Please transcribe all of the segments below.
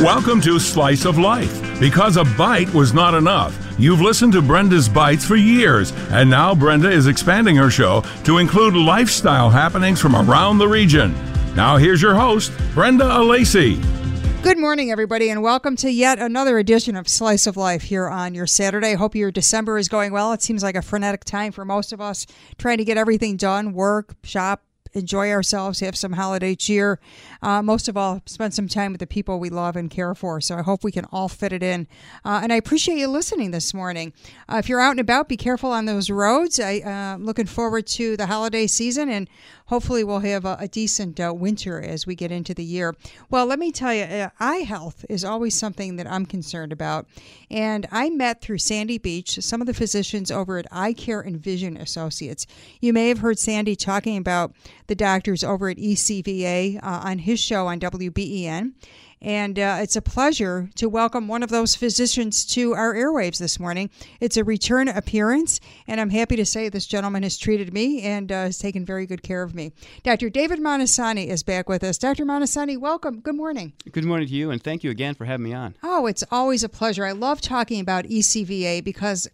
Welcome to Slice of Life. Because a bite was not enough, you've listened to Brenda's Bites for years, and now Brenda is expanding her show to include lifestyle happenings from around the region. Now, here's your host, Brenda Alesii. Good morning, everybody, and welcome to yet another edition of Slice of Life here on your Saturday. Hope your December is going well. It seems like a frenetic time for most of us, trying to get everything done work, shop, enjoy ourselves, have some holiday cheer. Uh, most of all, spend some time with the people we love and care for. So I hope we can all fit it in. Uh, and I appreciate you listening this morning. Uh, if you're out and about, be careful on those roads. I, am uh, looking forward to the holiday season and hopefully we'll have a, a decent uh, winter as we get into the year. Well, let me tell you, uh, eye health is always something that I'm concerned about. And I met through Sandy Beach some of the physicians over at Eye Care and Vision Associates. You may have heard Sandy talking about the doctors over at ECVA uh, on his show on WBEN. And uh, it's a pleasure to welcome one of those physicians to our airwaves this morning. It's a return appearance, and I'm happy to say this gentleman has treated me and uh, has taken very good care of me. Dr. David Montesani is back with us. Dr. Montesani, welcome. Good morning. Good morning to you, and thank you again for having me on. Oh, it's always a pleasure. I love talking about ECVA because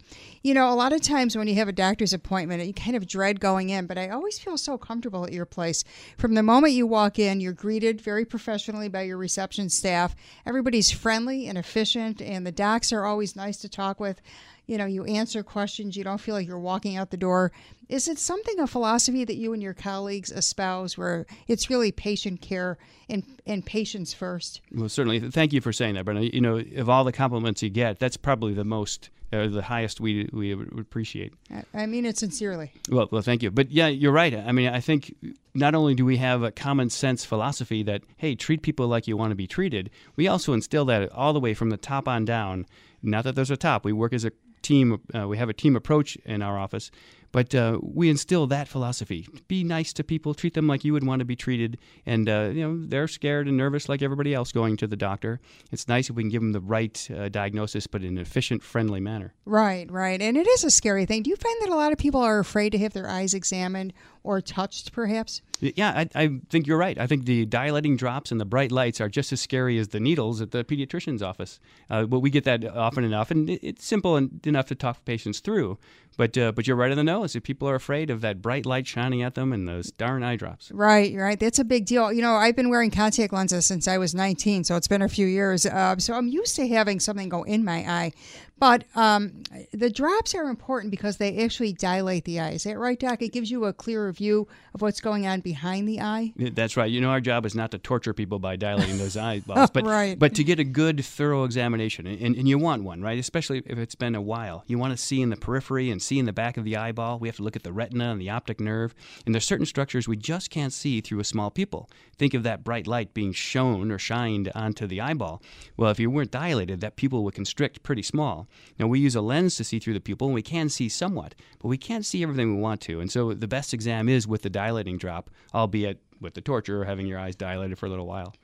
you know, a lot of times when you have a doctor's appointment, you kind of dread going in, but I always feel so comfortable at your place. From the moment you walk in, you're greeted very professionally by your reception staff. Everybody's friendly and efficient, and the docs are always nice to talk with. You know, you answer questions, you don't feel like you're walking out the door. Is it something, a philosophy that you and your colleagues espouse where it's really patient care and, and patients first? Well, certainly. Thank you for saying that, Brenda. You know, of all the compliments you get, that's probably the most uh, the highest we we would appreciate. I mean it sincerely. Well, well, thank you. But yeah, you're right. I mean, I think not only do we have a common sense philosophy that hey, treat people like you want to be treated, we also instill that all the way from the top on down. Not that there's a top. We work as a team. Uh, we have a team approach in our office, but uh, we instill that philosophy: be nice to people, treat them like you would want to be treated. And uh, you know they're scared and nervous like everybody else going to the doctor. It's nice if we can give them the right uh, diagnosis, but in an efficient, friendly manner. Right, right. And it is a scary thing. Do you find that a lot of people are afraid to have their eyes examined or touched, perhaps? Yeah, I, I, think you're right. I think the dilating drops and the bright lights are just as scary as the needles at the pediatrician's office. Uh, but we get that often enough, and it's simple enough to talk patients through. But uh, but you're right on the nose. If people are afraid of that bright light shining at them and those darn eye drops. Right, right. That's a big deal. You know, I've been wearing contact lenses since I was 19, so it's been a few years. Uh, so I'm used to having something go in my eye. But um, the drops are important because they actually dilate the eye. Is that right, Doc? It gives you a clearer view of what's going on behind the eye. That's right. You know, our job is not to torture people by dilating those eyeballs, but right. but to get a good, thorough examination, and, and you want one, right? Especially if it's been a while. You want to see in the periphery and see in the back of the eyeball. We have to look at the retina and the optic nerve, and there's certain structures we just can't see through a small pupil. Think of that bright light being shown or shined onto the eyeball. Well, if you weren't dilated, that pupil would constrict pretty small. Now, we use a lens to see through the pupil, and we can see somewhat, but we can't see everything we want to. And so the best exam is with the dilating drop, albeit with the torture or having your eyes dilated for a little while.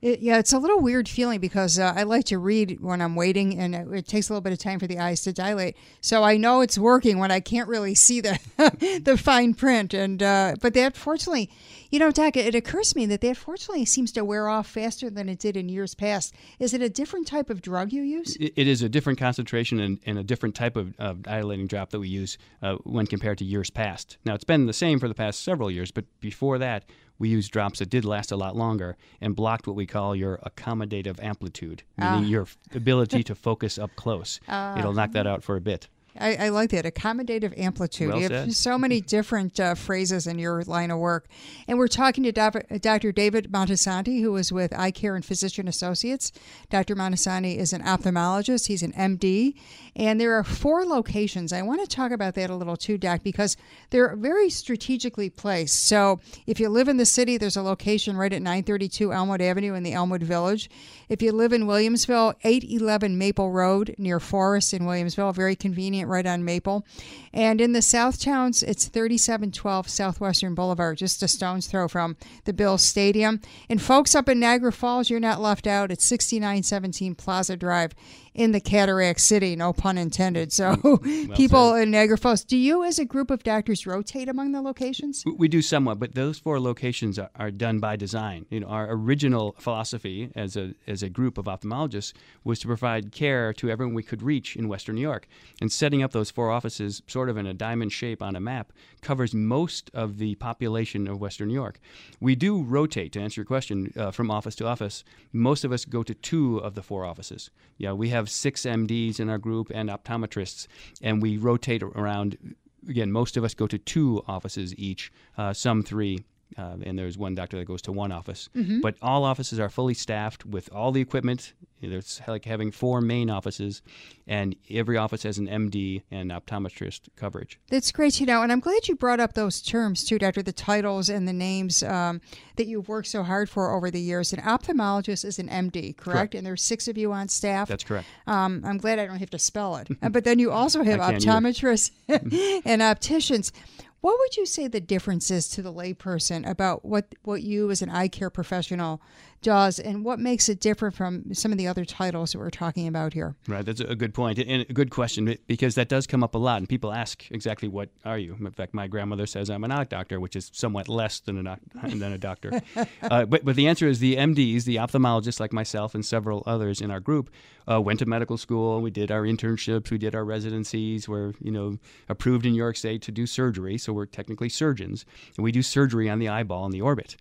It, yeah, it's a little weird feeling because uh, I like to read when I'm waiting, and it, it, takes a little bit of time for the eyes to dilate. So I know it's working when I can't really see the the fine print. And uh, but that fortunately, you know, Doc, it occurs to me that that fortunately seems to wear off faster than it did in years past. Is it a different type of drug you use? it, it is a different concentration and, and, a different type of, of dilating drop that we use uh, when compared to years past. Now it's been the same for the past several years, but before that we used drops that did last a lot longer and blocked what we call your accommodative amplitude, meaning uh. your ability to focus up close. Uh. It'll knock that out for a bit. I, I, like that accommodative amplitude. Well you have so many different uh, phrases in your line of work, and we're talking to Dr. David Montesani, who is with Eye Care and Vision Associates. Dr. Montesani is an ophthalmologist. He's an MD, and there are four locations. I want to talk about that a little too, Doc, because they're very strategically placed. So if you live in the city, there's a location right at 932 Elmwood Avenue in the Elmwood Village. If you live in Williamsville, 811 Maple Road near Forest in Williamsville, very convenient right on Maple. And in the South Towns, it's 3712 Southwestern Boulevard, just a stone's throw from the Bill Stadium. And folks up in Niagara Falls, you're not left out. It's 6917 Plaza Drive in the cataract city, no pun intended. So well people said. in Niagara Falls, do you as a group of doctors rotate among the locations? We do somewhat, but those four locations are, are done by design. You know, our original philosophy as a as a group of ophthalmologists was to provide care to everyone we could reach in Western New York. And setting up those four offices sort of in a diamond shape on a map covers most of the population of Western New York. We do rotate, to answer your question, uh, from office to office. Most of us go to two of the four offices. Yeah, we have six MDs in our group and optometrists, and we rotate around. Again, most of us go to two offices each, uh, some three, uh, and there's one doctor that goes to one office. Mm-hmm. But all offices are fully staffed with all the equipment. It's like having four main offices, and every office has an MD and optometrist coverage. That's great to know, and I'm glad you brought up those terms too, Doctor. The titles and the names um, that you've worked so hard for over the years. An ophthalmologist is an MD, correct? correct. And there's six of you on staff. That's correct. Um, I'm glad I don't have to spell it. but then you also have optometrists and opticians. What would you say the difference is to the layperson about what, what you as an eye care professional does and what makes it different from some of the other titles that we're talking about here? Right, that's a good point and a good question because that does come up a lot and people ask exactly what are you? In fact, my grandmother says I'm an eye doctor, which is somewhat less than a, than a doctor. uh, but, but the answer is the MDs, the ophthalmologists like myself and several others in our group uh, went to medical school. We did our internships, we did our residencies. We're, you know, approved in New York State to do surgery, so we're technically surgeons. And we do surgery on the eyeball and the orbit.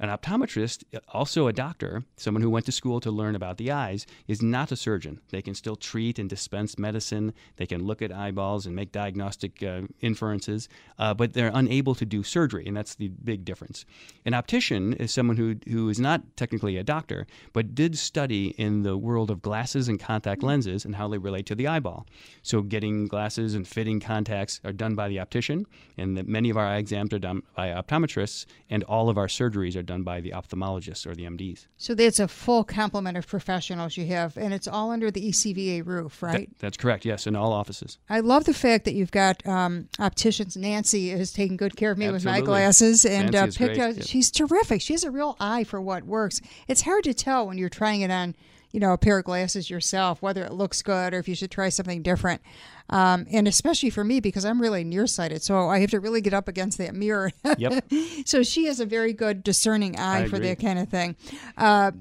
An optometrist, also a doctor, someone who went to school to learn about the eyes, is not a surgeon. They can still treat and dispense medicine. They can look at eyeballs and make diagnostic uh, inferences, uh, but they're unable to do surgery, and that's the big difference. An optician is someone who, who is not technically a doctor, but did study in the world of glasses and contact lenses and how they relate to the eyeball. So, getting glasses and fitting contacts are done by the optician, and the, many of our eye exams are done by optometrists, and all of our surgeries are done by the ophthalmologists or the MDs. So it's a full complement of professionals you have, and it's all under the ECVA roof, right? That, that's correct. Yes, in all offices. I love the fact that you've got um, opticians. Nancy has taken good care of me Absolutely. with my glasses and uh, picked out. Yep. She's terrific. She has a real eye for what works. It's hard to tell when you're trying it on you know, a pair of glasses yourself, whether it looks good or if you should try something different. Um, and especially for me because I'm really nearsighted, so I have to really get up against that mirror. Yep. so she has a very good discerning eye for that kind of thing. Uh,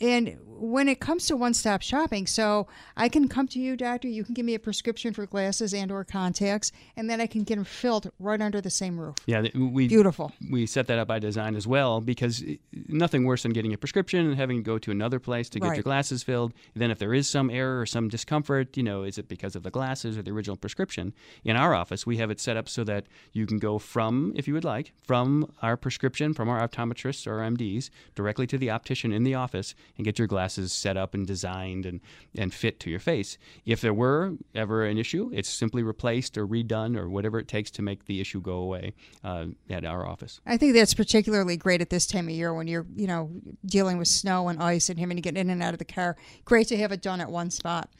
and when it comes to one-stop shopping so i can come to you doctor you can give me a prescription for glasses and or contacts and then i can get them filled right under the same roof. Yeah we beautiful. we set that up by design as well because eh, nothing worse than getting a prescription and having to go to another place to get right. your glasses filled. Then if there is some error or some discomfort you know is it because of the glasses or the original prescription? In our office we have it set up so that you can go from if you would like from our prescription from our optometrists or mds directly to the optician in the office and get your glasses glasses set up and designed and, and fit to your face. If there were ever an issue, it's simply replaced or redone or whatever it takes to make the issue go away uh, at our office. I think that's particularly great at this time of year when you're, you know, dealing with snow and ice and having to get in and out of the car. Great to have it done at one spot.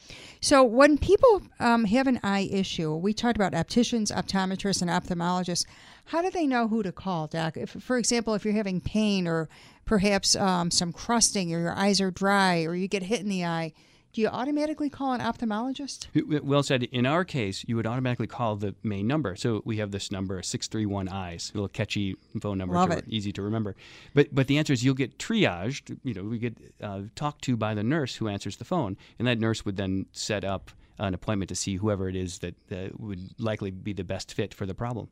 So when people um, have an eye issue, we talked about opticians, optometrists, and ophthalmologists. How do they know who to call, Doc? If, for example, if you're having pain or perhaps um, some crusting or your eyes are dry or you get hit in the eye, do you automatically call an ophthalmologist? Well said. In our case, you would automatically call the main number. So we have this number, 631 eyes, a little catchy phone number, Love to, it. easy to remember. But but the answer is you'll get triaged, you know, we get uh, talked to by the nurse who answers the phone, and that nurse would then set up an appointment to see whoever it is that uh, would likely be the best fit for the problem.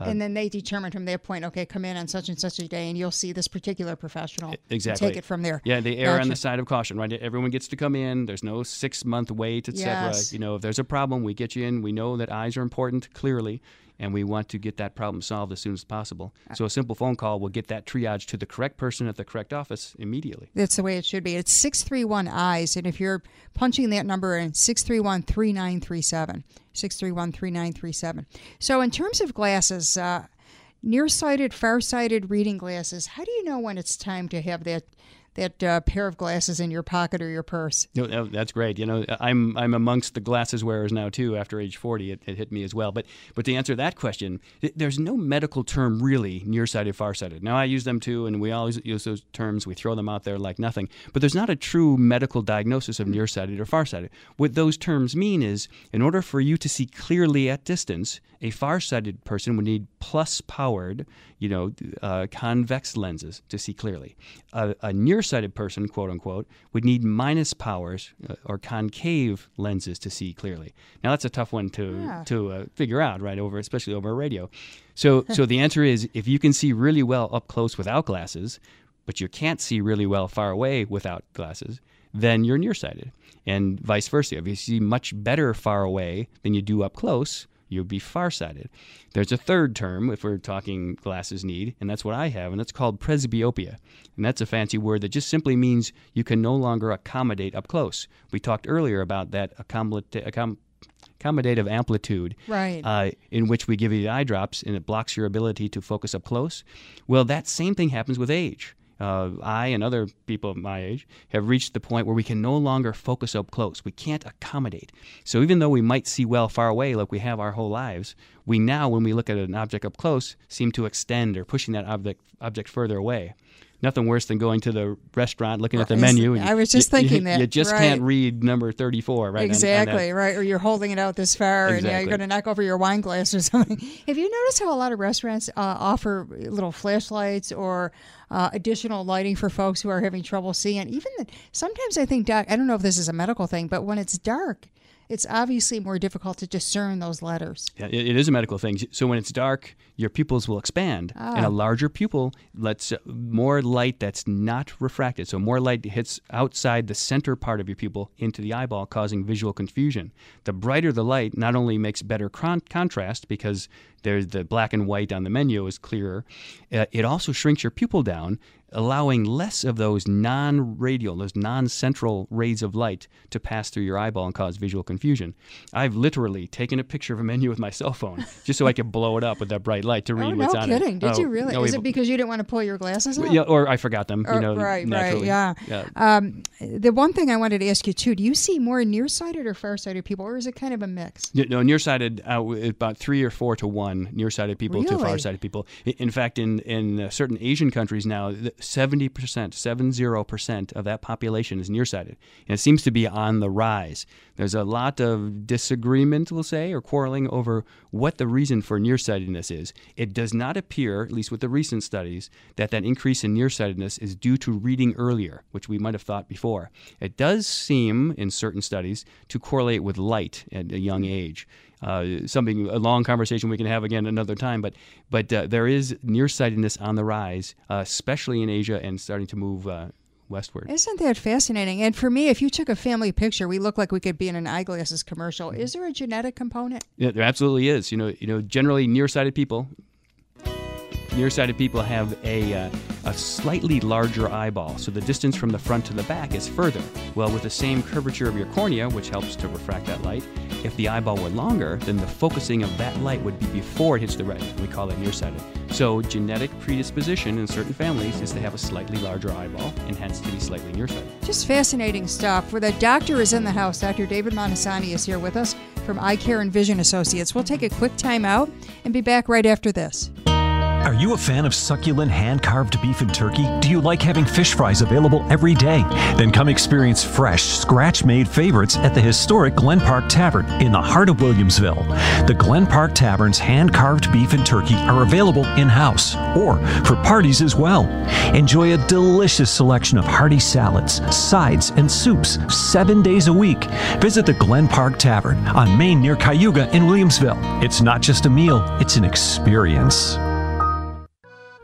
Uh, and then they determine from their point, okay, come in on such and such a day, and you'll see this particular professional. Exactly. Take it from there. Yeah, they err gotcha. on the side of caution, right? Everyone gets to come in. There's no six month wait, etc. Yes. You know, if there's a problem, we get you in. We know that eyes are important, clearly and we want to get that problem solved as soon as possible. So a simple phone call will get that triage to the correct person at the correct office immediately. That's the way it should be. It's 631 eyes and if you're punching that number in 631 3937 631 3937. So in terms of glasses, uh, nearsighted, farsighted reading glasses, how do you know when it's time to have that that uh, pair of glasses in your pocket or your purse. No, that's great. You know, I'm I'm amongst the glasses wearers now too. After age 40, it, it hit me as well. But but to answer that question, there's no medical term really nearsighted, farsighted. Now I use them too, and we always use those terms. We throw them out there like nothing. But there's not a true medical diagnosis of nearsighted or farsighted. What those terms mean is, in order for you to see clearly at distance, a farsighted person would need plus powered, you know, uh, convex lenses to see clearly. A, a, nearsighted person, quote unquote, would need minus powers uh, or concave lenses to see clearly. Now that's a tough one to yeah. to uh, figure out, right? Over especially over a radio. So so the answer is if you can see really well up close without glasses, but you can't see really well far away without glasses, then you're nearsighted. And vice versa. If you see much better far away than you do up close, you'll be farsighted. There's a third term if we're talking glasses need, and that's what I have, and that's called presbyopia. And that's a fancy word that just simply means you can no longer accommodate up close. We talked earlier about that accommodative amplitude, right. uh, in which we give you the eye drops and it blocks your ability to focus up close. Well, that same thing happens with age uh, I and other people of my age have reached the point where we can no longer focus up close. We can't accommodate. So even though we might see well far away like we have our whole lives, we now, when we look at an object up close, seem to extend or pushing that object object further away nothing worse than going to the restaurant, looking at the menu. And I was just you, thinking you, that you just right. can't read number thirty-four, right? Exactly, right. Or you're holding it out this far, exactly. and yeah, you're going to knock over your wine glass or something. Have you noticed how a lot of restaurants uh, offer little flashlights or uh, additional lighting for folks who are having trouble seeing? Even the, sometimes I think, Doc, I don't know if this is a medical thing, but when it's dark it's obviously more difficult to discern those letters. Yeah, it is a medical thing. So when it's dark, your pupils will expand, ah. and a larger pupil lets uh, more light that's not refracted. So more light hits outside the center part of your pupil into the eyeball, causing visual confusion. The brighter the light, not only makes better con- contrast because there's the black and white on the menu is clearer, uh, it also shrinks your pupil down allowing less of those non radial, those non central rays of light to pass through your eyeball and cause visual confusion. I've literally taken a picture of a menu with my cell phone just so I could blow it up with that bright light to read oh, what's no on kidding. it. Did kidding. Did you really? No, Is it because you didn't want to pull your glasses off? Yeah, or I forgot them, you oh, know, right, naturally. right, yeah. yeah. Um, the one thing I wanted to ask you too, do you see more nearsighted or farsighted people, or is it kind of a mix? No, nearsighted, uh, about three or four to one nearsighted people really? to farsighted people. In fact, in, in uh, certain Asian countries now, 70%, 70% of that population is nearsighted. And it seems to be on the rise. There's a lot of disagreement, we'll say, or quarreling over what the reason for nearsightedness is. It does not appear, at least with the recent studies, that that increase in nearsightedness is due to reading earlier, which we might have thought before. It does seem, in certain studies, to correlate with light at a young age. Uh, something a long conversation we can have again another time. But but uh, there is nearsightedness on the rise, uh, especially in Asia, and starting to move. Uh, westward. Isn't that fascinating? And for me, if you took a family picture, we look like we could be in an eyeglasses commercial. Is there a genetic component? Yeah, there absolutely is. You know, you know, generally nearsighted people, nearsighted people have a, uh, a slightly larger eyeball, so the distance from the front to the back is further. Well, with the same curvature of your cornea, which helps to refract that light, if the eyeball were longer, then the focusing of that light would be before it hits the retina. We call it nearsighted. So, genetic predisposition in certain families is to have a slightly larger eyeball and hence to be slightly nearsighted. Just fascinating stuff. Where the doctor is in the house, Dr. David Montesani is here with us from Eye Care and Vision Associates. We'll take a quick time out and be back right after this. Are you a fan of succulent hand carved beef and turkey? Do you like having fish fries available every day? Then come experience fresh, scratch made favorites at the historic Glen Park Tavern in the heart of Williamsville. The Glen Park Tavern's hand carved beef and turkey are available in house or for parties as well. Enjoy a delicious selection of hearty salads, sides, and soups seven days a week. Visit the Glen Park Tavern on Main near Cayuga in Williamsville. It's not just a meal, it's an experience.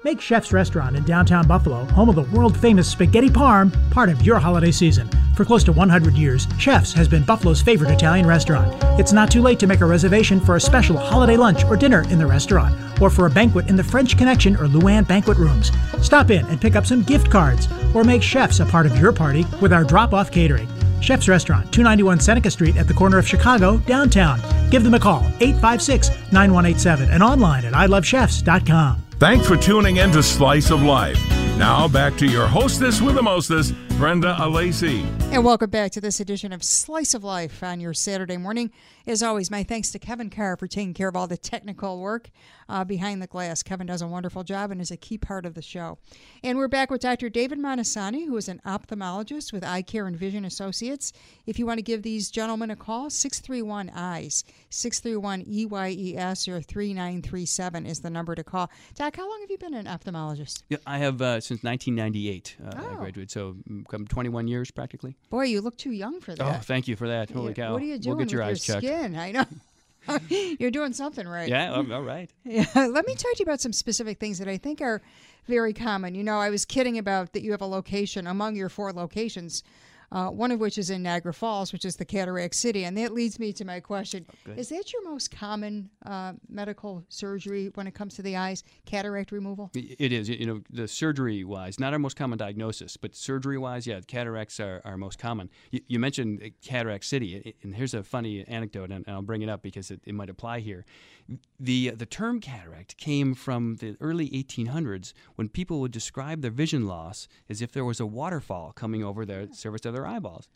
Make Chef's Restaurant in downtown Buffalo, home of the world famous spaghetti parm, part of your holiday season. For close to 100 years, Chef's has been Buffalo's favorite Italian restaurant. It's not too late to make a reservation for a special holiday lunch or dinner in the restaurant, or for a banquet in the French Connection or Luann banquet rooms. Stop in and pick up some gift cards, or make Chef's a part of your party with our drop off catering. Chef's Restaurant, 291 Seneca Street at the corner of Chicago, downtown. Give them a call, 856 9187, and online at ilovechefs.com. Thanks for tuning in to Slice of Life. Now back to your hostess with the mostest, Brenda Alesii. And welcome back to this edition of Slice of Life on your Saturday morning. As always, my thanks to Kevin Carr for taking care of all the technical work uh, behind the glass. Kevin does a wonderful job and is a key part of the show. And we're back with Dr. David Montesani, who is an ophthalmologist with Eye Care and Vision Associates. If you want to give these gentlemen a call, 631 EYES, 631 EYES or 3937 is the number to call. Doc, how long have you been an ophthalmologist? Yeah, I have uh, since 1998. Uh, Oh. I graduated, so come 21 years practically. Boy, you look too young for oh, that. Oh, thank you for that. Holy Yeah, cow! What are you doing we'll get your with eyes your checked. skin? I know. You're doing something right. Yeah, all- all right. Yeah, let me talk to you about some specific things that I think are very common. You know, I was kidding about that you have a location among your four locations, uh, one of which is in Niagara Falls, which is the Cataract City. And that leads me to my question Is that your most common uh, medical surgery when it comes to the eyes, cataract removal? It is. You know, the surgery wise, not our most common diagnosis, but surgery wise, yeah, cataracts are, are most common. You, you mentioned uh, Cataract City, and here's a funny anecdote, and I'll bring it up because it, it might apply here. The, the term cataract came from the early 1800s when people would describe their vision loss as if there was a waterfall coming over the surface of their eyeballs.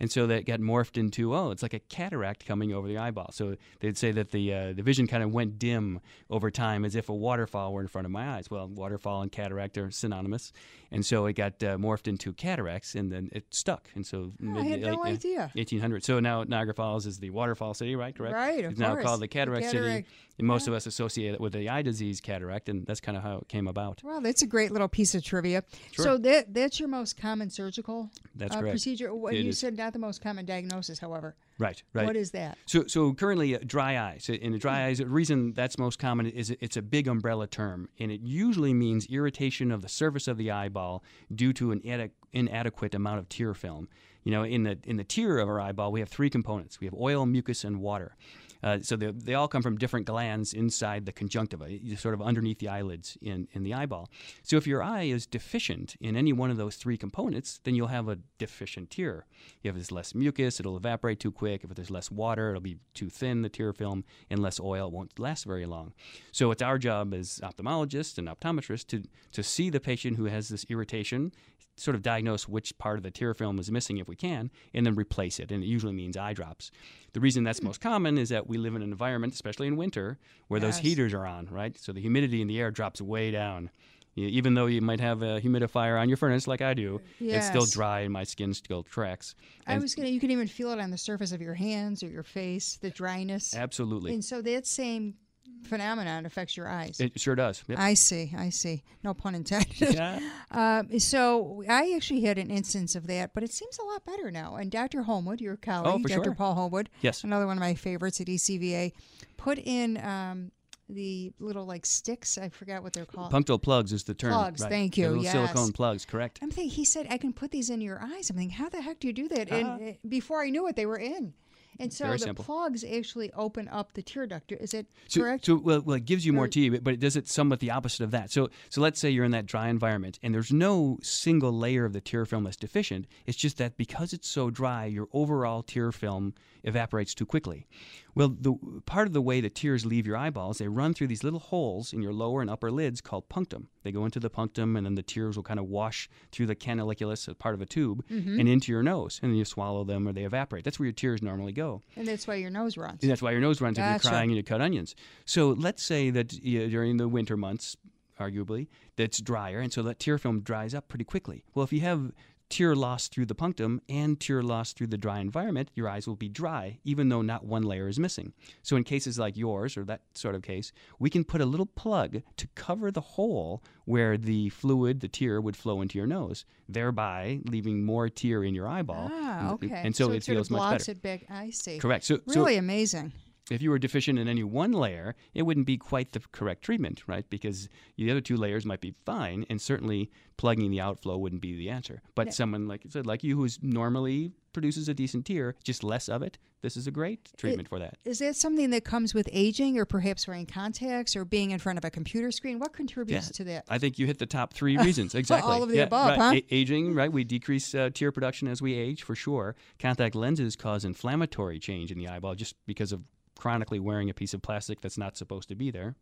And so that got morphed into, oh, it's like a cataract coming over the eyeball. So they'd say that the, uh, the vision kind of went dim over time as if a waterfall were in front of my eyes. Well, waterfall and cataract are synonymous. And so it got uh, morphed into cataracts and then it stuck. And so I had no uh, idea. 1800. So now Niagara Falls is the waterfall city, right? Correct? Right, of It's now called the cataract, city. cataract, And most of us associate it with the eye disease cataract, and that's kind of how it came about. Well, that's a great little piece of trivia. So that that's your most common surgical That's uh, correct. procedure. What, It you is. said not the most common diagnosis, however. Right, right. What is that? So, so currently, uh, dry eyes. In the dry eyes, the reason that's most common is it's a big umbrella term, and it usually means irritation of the surface of the eyeball due to an ade- inadequate amount of tear film. You know, in the in the tear of our eyeball, we have three components: we have oil, mucus, and water. Uh, so they, they all come from different glands inside the conjunctiva, sort of underneath the eyelids in, in the eyeball. So if your eye is deficient in any one of those three components, then you'll have a deficient tear. If there's less mucus, it'll evaporate too quick. If there's less water, it'll be too thin, the tear film, and less oil it won't last very long. So it's our job as ophthalmologists and optometrists to, to see the patient who has this irritation, sort of diagnose which part of the tear film is missing if we can, and then replace it. And it usually means eye drops. The reason that's most common is that we live in an environment, especially in winter, where those heaters are on, right? So the humidity in the air drops way down. Y- Even though you might have a humidifier on your furnace like I do, it's still dry and my skin still tracks. I was gonna. You can even feel it on the surface of your hands or your face, the dryness. Absolutely. And so that same phenomenon affects your eyes. It sure does. Yep. I see. I see. No pun intended. Yeah. Um, so I actually had an instance of that, but it seems a lot better now. And Dr. Homewood, your colleague, Oh, Dr. sure. Paul Homewood, Yes. another one of my favorites at ECVA, put in um, the little like sticks. I forgot what they're called. Punctal plugs is the term. Plugs, right. thank The you, little yes. silicone plugs, correct. I'm thinking. He said I can put these in your eyes. I'm thinking, how the heck do you do that? And Uh-huh. uh, before I knew it, they were in. And so Very the simple. plugs actually open up the tear duct. Is it So, correct? so well, well, it gives you more Or- tea, but, but it does it somewhat the opposite of that. So, so let's say you're in that dry environment, and there's no single layer of the tear film that's deficient. It's just that because it's so dry, your overall tear film evaporates too quickly. Well, the part of the way the tears leave your eyeballs, they run through these little holes in your lower and upper lids called punctum. They go into the punctum, and then the tears will kind of wash through the canaliculus, as part of a tube, Mm-hmm. and into your nose, and then you swallow them or they evaporate. That's where your tears normally go. and that's why your nose runs. And that's why your nose runs if you're crying and you cut onions. So let's say that you during the winter months, arguably, that's drier, and so that tear film dries up pretty quickly. Well, if you have tear loss through the punctum and tear loss through the dry environment, your eyes will be dry, even though not one layer is missing. So in cases like yours, or that sort of case, we can put a little plug to cover the hole where the fluid, the tear, would flow into your nose, thereby leaving more tear in your eyeball. Ah, okay. And so, it, it sort feels much blocks better. it back. I see. Correct. So, so Really amazing. If you were deficient in any one layer, it wouldn't be quite the correct treatment, right? Because the other two layers might be fine, and certainly plugging the outflow wouldn't be the answer. But someone like said, like you, who's normally produces a decent tear, just less of it, this is a great treatment for that. Is that something that comes with aging, or perhaps wearing contacts, or being in front of a computer screen? What contributes to that? I think you hit the top three reasons. Exactly. All of the Yeah, above, right. huh? A- aging, right? We decrease uh, tear production as we age, for sure. Contact lenses cause inflammatory change in the eyeball just because of chronically wearing a piece of plastic that's not supposed to be there.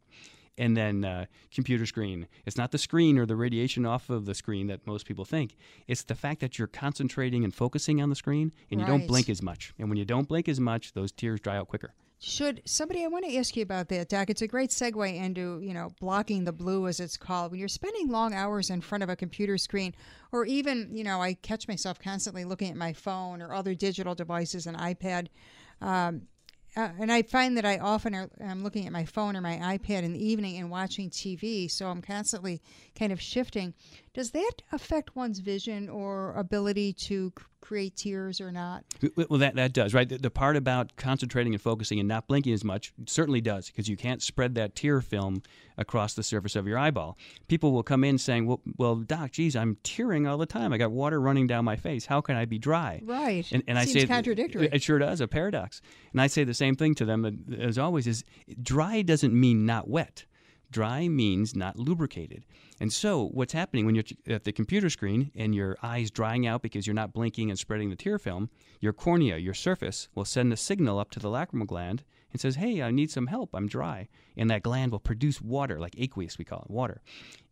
and then uh, computer screen. It's not the screen or the radiation off of the screen that most people think. It's the fact that you're concentrating and focusing on the screen, and you don't blink as much. And when you don't blink as much, those tears dry out quicker. Should somebody, I want to ask you about that, Doc. It's a great segue into, you know, blocking the blue, as it's called. When you're spending long hours in front of a computer screen, or even, you know, I catch myself constantly looking at my phone or other digital devices, an iPad. Um, uh, and I find that I often are, am looking at my phone or my iPad in the evening and watching TV, so I'm constantly kind of shifting. Does that affect one's vision or ability to c- create tears or not? Well, that, that does, right? The, the part about concentrating and focusing and not blinking as much certainly does, because you can't spread that tear film across the surface of your eyeball. People will come in saying, well, well, Doc, geez, I'm tearing all the time. I got water running down my face. How can I be dry? Right. And, and I say contradictory. It sure does, a paradox. And I say the same thing to them uh, as always: is dry doesn't mean not wet. Dry means not lubricated. And so, what's happening when you're at the computer screen and your eyes drying out because you're not blinking and spreading the tear film, your cornea, your surface, will send a signal up to the lacrimal gland and says, "Hey, I need some help. I'm dry." And that gland will produce water, like aqueous, we call it, water.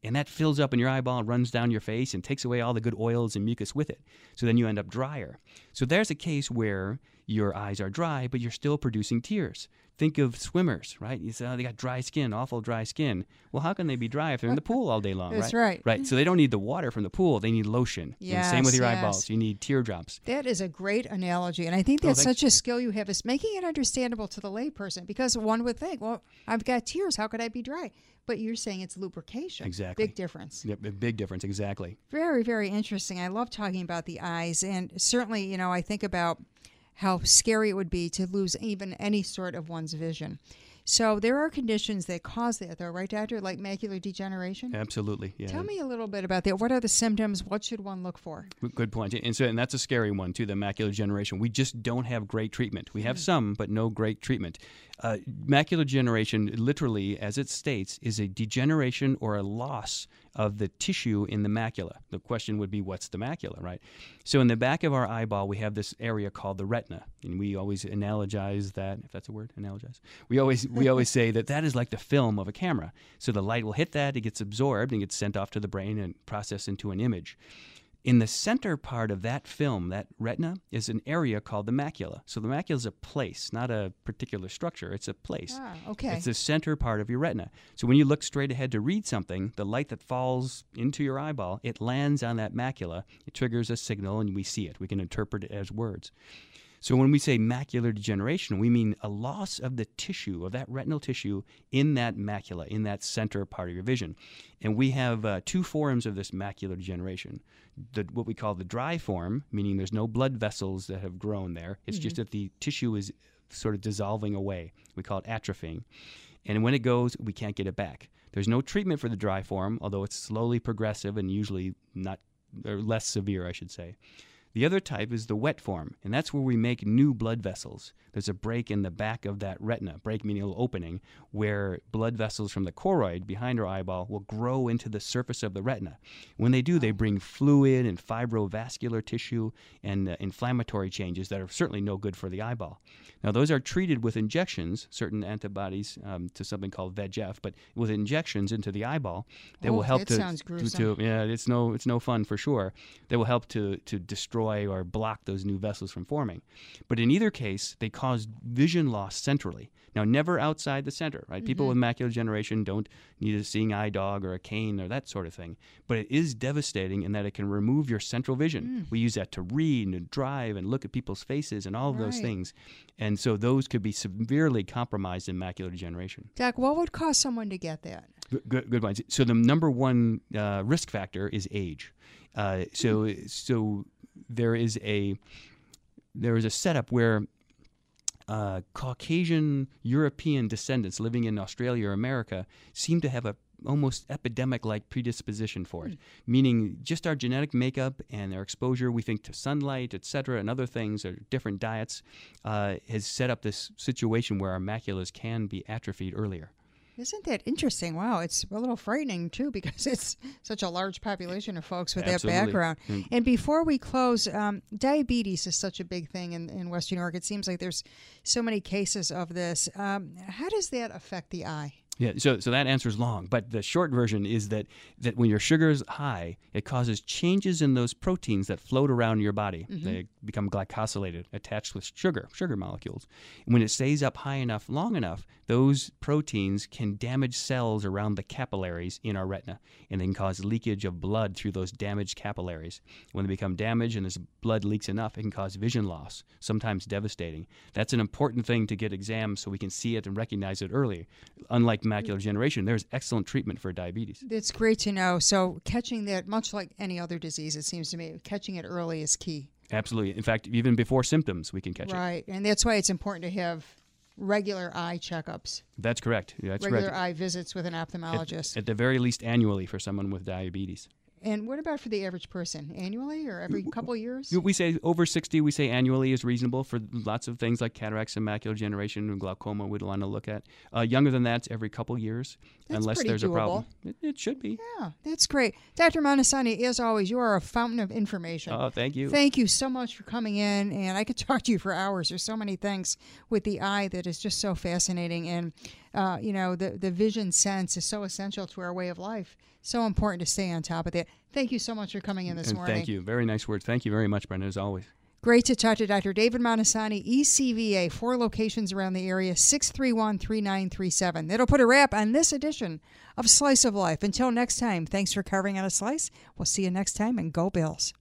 And that fills up in your eyeball and runs down your face and takes away all the good oils and mucus with it. So then you end up drier. So there's a case where your eyes are dry, but you're still producing tears. Think of swimmers, right? You say, oh, they got dry skin, awful dry skin. Well, how can they be dry if they're in the pool all day long, That's right? right. Right. So they don't need the water from the pool, they need lotion. And same with your yes. eyeballs. You need teardrops. That is a great analogy, and I think Oh, that's thanks. such a skill you have is making it understandable to the layperson. Because one would think, well, I've got tears, how could I be dry? But you're saying it's lubrication. Exactly. big difference. Yep, big difference, exactly. Very, very interesting. I love talking about the eyes, and certainly, you know, I think about how scary it would be to lose even any sort of one's vision. So there are conditions that cause that, though, right, doctor? Like macular degeneration. Absolutely. Yeah. Tell me a little bit about that. What are the symptoms? What should one look for? Good- point. And so, and that's a scary one too. The macular degeneration. We just don't have great treatment. We have hmm. some, but no great treatment. Uh, macular degeneration, literally, as it states, is a degeneration or a loss of the tissue in the macula. The question would be, what's the macula, right? So, in the back of our eyeball, we have this area called the retina, and we always analogize that, if that's a word, analogize. We always we always say that that is like the film of a camera. So the light will hit that, it gets absorbed and gets sent off to the brain and processed into an image. In the center part of that film, that retina, is an area called the macula. So the macula is a place, not a particular structure. It's a place. Ah, okay. It's the center part of your retina. So when you look straight ahead to read something, the light that falls into your eyeball, it lands on that macula. It triggers a signal, and we see it. We can interpret it as words. So when we say macular degeneration, we mean a loss of the tissue, of that retinal tissue in that macula, in that center part of your vision. And we have uh, two forms of this macular degeneration. The, what we call the dry form, meaning there's no blood vessels that have grown there. It's just that the tissue is sort of dissolving away. We call it atrophying. And when it goes, we can't get it back. There's no treatment for the dry form, although it's slowly progressive and usually not or less severe, I should say. The other type is the wet form, and that's where we make new blood vessels. There's a break in the back of that retina, break meaning a little opening, where blood vessels from the choroid behind our eyeball will grow into the surface of the retina. When they do, they bring fluid and fibrovascular tissue and uh, inflammatory changes that are certainly no good for the eyeball. Now, those are treated with injections, certain antibodies um, to something called VEGF, but with injections into the eyeball that Oh, will help that to, sounds to, gruesome. to yeah, it's no it's no fun for sure. That will help to to destroy or block those new vessels from forming. But in either case, they cause vision loss centrally. Now, never outside the center, right? People Mm-hmm. with macular degeneration don't need a seeing eye dog or a cane or that sort of thing. But it is devastating in that it can remove your central vision. Mm. We use that to read and to drive and look at people's faces and all of those things. And so those could be severely compromised in macular degeneration. Doc, what would cause someone to get that? Good, good, points. So the number one uh, risk factor is age. Uh, so so there is a there is a setup where uh, Caucasian European descendants living in Australia or America seem to have a almost epidemic like predisposition for it. Meaning just our genetic makeup and our exposure we think to sunlight et cetera and other things or different diets uh, has set up this situation where our maculas can be atrophied earlier Isn't that interesting? Wow, it's a little frightening too because it's such a large population of folks with Absolutely. that background. Mm. And before we close, um, diabetes is such a big thing in, in Western New York. It seems like there's so many cases of this. Um, how does that affect the eye? Yeah, so so that answer is long, but the short version is that that when your sugar is high, it causes changes in those proteins that float around your body. Mm-hmm. They become glycosylated, attached with sugar, sugar molecules. And when it stays up high enough, long enough, those proteins can damage cells around the capillaries in our retina, and they can cause leakage of blood through those damaged capillaries. When they become damaged and this blood leaks enough, it can cause vision loss, sometimes devastating. That's an important thing to get examined so we can see it and recognize it early. Unlike macular mm. degeneration, there's excellent treatment for diabetes. It's great to know. So catching that, much like any other disease, it seems to me, catching it early is key. Absolutely. In fact, even before symptoms, we can catch right. it. Right, and that's why it's important to have regular eye checkups. That's correct. That's regular correct. eye visits with an ophthalmologist. At, at, the very least, annually for someone with diabetes. And what about for the average person? Annually or every couple years? We say over 60, we say annually is reasonable for lots of things like cataracts and macular degeneration and glaucoma we'd want to look at. Uh, younger than that, every couple years, that's unless there's doable. a problem. It, it, should be. Yeah, that's great. Dr. Montesani, as always, you are a fountain of information. Oh, thank you. Thank you so much for coming in. And I could talk to you for hours. There's so many things with the eye that is just so fascinating. And, uh, you know, the, the vision sense is so essential to our way of life so important to stay on top of that. Thank you so much for coming in this and morning. Thank you. Very nice words. Thank you very much, Brenda, as always. Great to talk to Dr. David Montesani, ECVA, four locations around the area, 631 3937. That'll put a wrap on this edition of Slice of Life. Until next time, thanks for carving out a slice. We'll see you next time, and go Bills.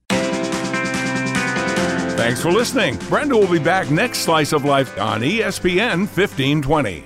Thanks for listening. Brenda will be back next Slice of Life on ESPN 1520.